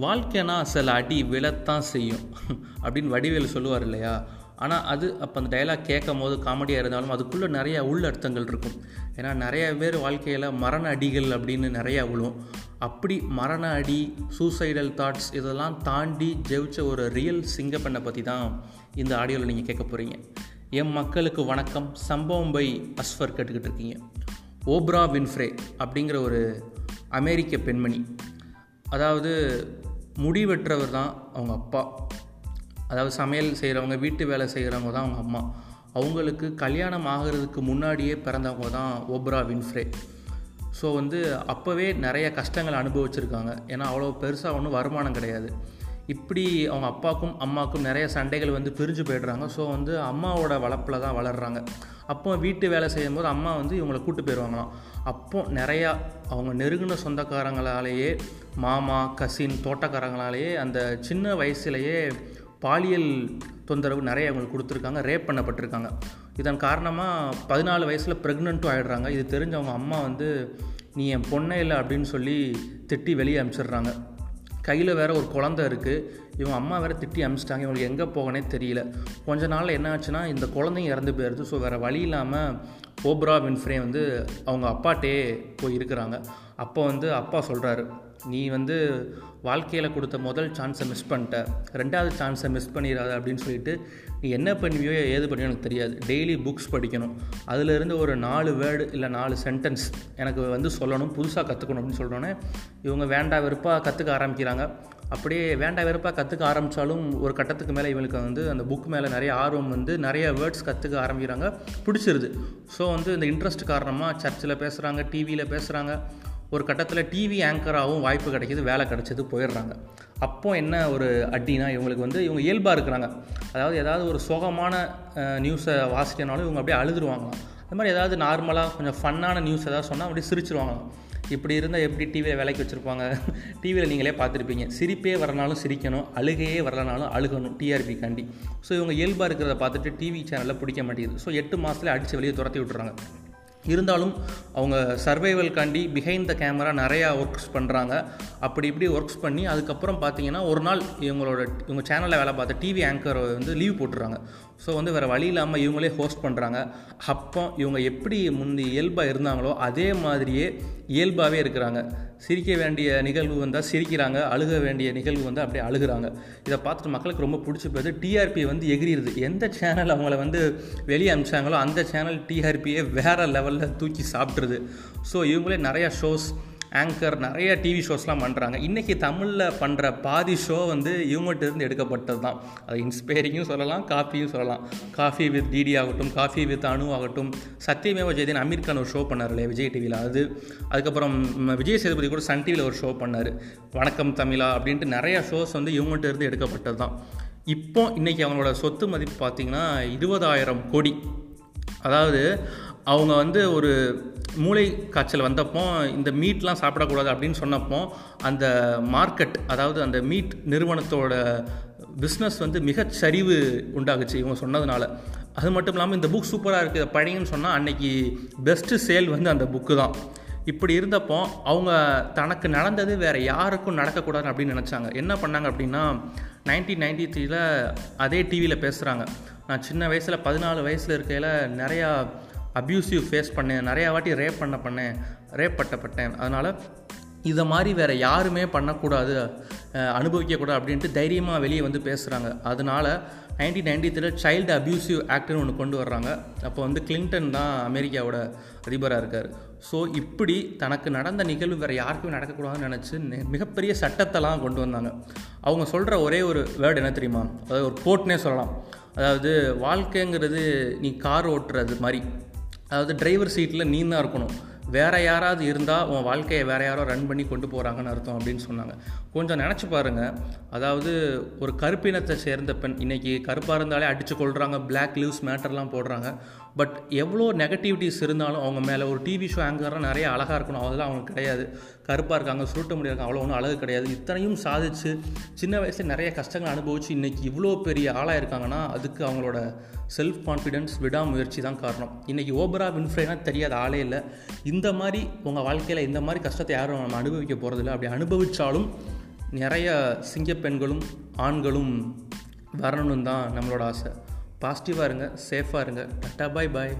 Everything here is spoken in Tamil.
வாழ்க்கைனா சில அடி விழத்தான் செய்யும். அப்படின்னு வடிவேல் சொல்லுவார் இல்லையா? ஆனால் அது அப்போ அந்த டைலாக் கேட்கும் போது காமெடியாக இருந்தாலும் அதுக்குள்ளே நிறையா உள் அர்த்தங்கள் இருக்கும். ஏன்னா நிறைய பேர் வாழ்க்கையில் மரண அடிகள் அப்படின்னு நிறையா விழும் அப்படி மரண அடி சூசைடல் தாட்ஸ் இதெல்லாம் தாண்டி ஜெயிச்ச ஒரு ரியல் சிங்கப்பெண்ணை பற்றி தான் இந்த ஆடியோவில் நீங்கள் கேட்க போகிறீங்க என் மக்களுக்கு வணக்கம். சம்பவம் பை அஸ்வர் கேட்டுக்கிட்டு இருக்கீங்க. ஓப்ரா வின்ஃப்ரே அப்படிங்கிற ஒரு அமெரிக்க பெண்மணி. அதாவது முடி தான் அவங்க அப்பா. அதாவது சமையல் செய்கிறவங்க வீட்டு வேலை செய்கிறவங்க தான் அவங்க அம்மா. அவங்களுக்கு கல்யாணம் ஆகிறதுக்கு முன்னாடியே பிறந்தவங்க தான் ஓப்ரா வின்ஃப்ரே. ஸோ வந்து அப்போவே நிறைய கஷ்டங்களை அனுபவிச்சிருக்காங்க. ஏன்னா அவ்வளோ பெருசாக ஒன்றும் வருமானம் கிடையாது. இப்படி அவங்க அப்பாவுக்கும் அம்மாவுக்கும் நிறைய சண்டைகள் வந்து பிரிஞ்சு போயிடுறாங்க. ஸோ வந்து அம்மாவோட வளர்ப்பில் தான் வளர்கிறாங்க அப்போ வீட்டு வேலை செய்யும்போது அம்மா வந்து இவங்களை கூட்டு போயிடுவாங்களாம் அப்போ நிறையா அவங்க நெருங்கின சொந்தக்காரங்களாலேயே மாமா கசின் தோட்டக்காரங்களாலேயே அந்த சின்ன வயசுலேயே பாலியல் தொந்தரவு நிறைய அவங்களுக்கு கொடுத்துருக்காங்க ரேப் பண்ணப்பட்டிருக்காங்க. இதன் காரணமாக பதினாலு வயசில் ப்ரெக்னெண்ட்டும் ஆகிடுறாங்க இது தெரிஞ்சவங்க அம்மா வந்து நீ என் பொண்ணே இல்லை அப்படின்னு சொல்லி திட்டி வெளியே அனுப்பிச்சிடுறாங்க கையில் வேறு ஒரு குழந்த இருக்குது இவங்க அம்மா வேறு திட்டி அனுப்பிச்சிட்டாங்க இவங்களுக்கு எங்கே போகனே தெரியல. கொஞ்ச நாள் என்ன ஆச்சுன்னா இந்த குழந்தைங்க இறந்து போயிடுது ஸோ வேறு வழி இல்லாமல் ஓப்ரா வின்ஃப்ரே வந்து அவங்க அப்பாட்டே போய் இருக்கிறாங்க. அப்போ வந்து அப்பா சொல்கிறாரு நீ வந்து வாழ்க்கையில் கொடுத்த முதல் சான்ஸை மிஸ் பண்ணிட்ட. ரெண்டாவது சான்ஸை மிஸ் பண்ணிடாத அப்படின்னு சொல்லிட்டு நீ என்ன பண்ணுவியோ ஏது பண்ணியோ எனக்கு தெரியாது. டெய்லி புக்ஸ் படிக்கணும். அதிலிருந்து ஒரு நாலு வேர்டு இல்லை நாலு சென்டென்ஸ் எனக்கு வந்து சொல்லணும். புதுசாக கற்றுக்கணும் அப்படின்னு சொல்கிறோன்னே இவங்க வேண்டா வெறுப்பாக கற்றுக்க ஆரம்பிக்கிறாங்க. அப்படியே வேண்டா வெறுப்பாக கற்றுக்க ஆரம்பித்தாலும் ஒரு கட்டத்துக்கு மேலே இவங்களுக்கு வந்து அந்த புக் மேலே நிறைய ஆர்வம் வந்து நிறைய வேர்ட்ஸ் கற்றுக்க ஆரம்பிக்கிறாங்க. பிடிச்சிருது. ஸோ வந்து இந்த இன்ட்ரெஸ்ட் காரணமாக சர்ச்சில் பேசுகிறாங்க டிவியில் பேசுகிறாங்க ஒரு கட்டத்தில் டிவி ஆங்கராகவும் வாய்ப்பு கிடைக்கிது வேலை கிடைச்சது போயிடுறாங்க. அப்போது என்ன ஒரு அட்டினா இவங்களுக்கு வந்து இவங்க இயல்பாக இருக்கிறாங்க. அதாவது ஏதாவது ஒரு சோகமான நியூஸை வாசிக்கனாலும் இவங்க அப்படியே அழுதுருவாங்களாம் அது மாதிரி ஏதாவது நார்மலாக கொஞ்சம் ஃபன்னான நியூஸ் ஏதாவது சொன்னால் அப்படியே சிரிச்சிருவாங்களாம் இப்படி இருந்தால் எப்படி டிவியில் வேலைக்கு வச்சுருப்பாங்க? டிவியில் நீங்களே பார்த்துருப்பீங்க. சிரிப்பே வரனாலும் சிரிக்கணும் அழுகையே வரலனாலும் அழுகணும் டிஆர்பி காண்டி. ஸோ இவங்க இயல்பாக இருக்கிறத பார்த்துட்டு டிவி சேனலில் பிடிக்க மாட்டேங்குது. ஸோ எட்டு மாதத்தில் அடித்து வெளியே துரத்தி விட்டுறாங்க. இருந்தாலும் அவங்க சர்வைவல்காண்டி பிஹைண்ட் த கேமரா நிறையா ஒர்க்ஸ் பண்ணுறாங்க அப்படி இப்படி ஒர்க்ஸ் பண்ணி அதுக்கப்புறம் பார்த்தீங்கன்னா ஒரு நாள் இவங்களோட இவங்க சேனலில் வேலை பார்த்த டிவி ஆங்கர் வந்து லீவ் போட்டுறாங்க. ஸோ வந்து வேறு வழி இல்லாமல் இவங்களே ஹோஸ்ட் பண்ணுறாங்க அப்போ இவங்க எப்படி முந்தி இயல்பாக இருந்தாங்களோ அதே மாதிரியே இயல்பாகவே இருக்கிறாங்க. சிரிக்க வேண்டிய நிகழ்வு வந்தால் சிரிக்கிறாங்க அழுக வேண்டிய நிகழ்வு வந்து அப்படியே அழுகிறாங்க. இதை பார்த்துட்டு மக்களுக்கு ரொம்ப பிடிச்சி போயிடுது. டிஆர்பி வந்து எகிரிடுது. எந்த சேனல் அவங்கள வந்து வெளியே அனுப்பிச்சாங்களோ அந்த சேனல் டிஆர்பியே வேறு லெவலில் தூக்கி சாப்பிட்ருது ஸோ இவங்களே நிறையா ஷோஸ் ஆங்கர் நிறைய டிவி ஷோஸ்லாம் பண்ணுறாங்க இன்றைக்கி தமிழில் பண்ணுற பாதி ஷோ வந்து இவங்ககிட்ட இருந்து எடுக்கப்பட்டது தான் அது இன்ஸ்பைரிங்கும் சொல்லலாம் காஃபியும் சொல்லலாம். காஃபி வித் டிடி ஆகட்டும் காஃபி வித் அணு ஆகட்டும் சத்தியமேவ ஜெயதின் அமீர் கான் ஒரு ஷோ பண்ணார் இல்லையா விஜய் டிவியில் அது அதுக்கப்புறம் விஜய் சேதுபதி கூட சன் டிவியில் ஒரு ஷோ பண்ணார். வணக்கம் தமிழா அப்படின்ட்டு நிறையா ஷோஸ் வந்து இவங்ககிட்ட இருந்து எடுக்கப்பட்டது தான் இப்போ இன்றைக்கி அவங்களோட சொத்து மதிப்பு பார்த்திங்கன்னா இருபதாயிரம் கோடி. அதாவது அவங்க வந்து ஒரு மூளை காய்ச்சல் வந்தப்போ இந்த மீட்லாம் சாப்பிடக்கூடாது அப்படின்னு சொன்னப்போ அந்த மார்க்கெட் அதாவது அந்த மீட் நிறுவனத்தோட பிஸ்னஸ் வந்து மிகச்சரிவு உண்டாகுச்சு இவங்க சொன்னதுனால. அது மட்டும் இல்லாமல் இந்த புக் சூப்பராக இருக்குது பழையன்னு சொன்னால் அன்னைக்கு பெஸ்ட்டு சேல் வந்து அந்த புக்கு தான். இப்படி இருந்தப்போ அவங்க தனக்கு நடந்தது வேறு யாருக்கும் நடக்கக்கூடாது அப்படின்னு நினச்சாங்க. என்ன பண்ணாங்க அப்படின்னா நைன்டீன் நைன்டி த்ரீல அதே டிவியில் பேசுகிறாங்க நான் சின்ன வயசில் பதினாலு வயசில் இருக்கையில் நிறையா அப்யூசிவ் ஃபேஸ் பண்ணேன் நிறையா வாட்டி ரேப் பண்ண பண்ணேன் ரேப் பட்டப்பட்டேன் அதனால் இதை மாதிரி வேறு யாருமே பண்ணக்கூடாது அனுபவிக்கக்கூடாது அப்படின்ட்டு தைரியமாக வெளியே வந்து பேசுகிறாங்க அதனால் nineteen ninety three child abusive ஆக்ட்னு ஒன்று கொண்டு வர்றாங்க. அப்போ வந்து கிளின்டன் தான் அமெரிக்காவோட அதிபராக இருக்கார். ஸோ இப்படி தனக்கு நடந்த நிகழ்வு வேறு யாருக்குமே நடக்கக்கூடாதுன்னு நினச்சி மிகப்பெரிய சட்டத்தெல்லாம் கொண்டு வந்தாங்க. அவங்க சொல்கிற ஒரே ஒரு வேர்டு என்ன தெரியுமா? அதாவது ஒரு கோட்னே சொல்லலாம். அதாவது வாழ்க்கைங்கிறது நீ கார் ஓட்டுறது மாதிரி. அதாவது டிரைவர் சீட்டில் நீ தான் இருக்கணும். வேறு யாராவது இருந்தால் உன் வாழ்க்கையை வேறு யாரோ ரன் பண்ணி கொண்டு போகிறாங்கன்னு அர்த்தம் அப்படின்னு சொன்னாங்க. கொஞ்சம் நினச்சி பாருங்கள் அதாவது ஒரு கருப்பினத்தை சேர்ந்த பெண் இன்றைக்கி கருப்பாக இருந்தாலே அடித்து கொள்கிறாங்க பிளாக் லீவ்ஸ் மேட்டர்லாம் போடுறாங்க. பட் எவ்வளோ நெகட்டிவிட்டிஸ் இருந்தாலும் அவங்க மேலே ஒரு டிவி ஷோ ஆங்கர்லாம் நிறைய அழகாக இருக்கணும். அதெல்லாம் அவங்களுக்கு கிடையாது. கருப்பாக இருக்காங்க சுருட்ட முடியாது அவ்வளோ ஒன்றும் அழகு கிடையாது. இத்தனையும் சாதிச்சு சின்ன வயசில் நிறைய கஷ்டங்கள் அனுபவித்து இன்றைக்கி இவ்வளோ பெரிய ஆளாக இருக்காங்கன்னா அதுக்கு அவங்களோட செல்ஃப் கான்ஃபிடென்ஸ் விடாமுயற்சி தான் காரணம். இன்றைக்கி ஓபரா வின்ஃப்ரேனா தெரியாத ஆளே இல்லை. இந்த மாதிரி உங்கள் வாழ்க்கையில் இந்த மாதிரி கஷ்டத்தை யாரும் நம்ம அனுபவிக்க போகிறதில்ல அப்படி அனுபவித்தாலும் நிறைய சிங்கப்பெண்களும் ஆண்களும் வரணும்னு தான் நம்மளோட ஆசை. பாசிட்டிவாக இருங்க சேஃபாக இருங்க. டட்டா பாய் பாய்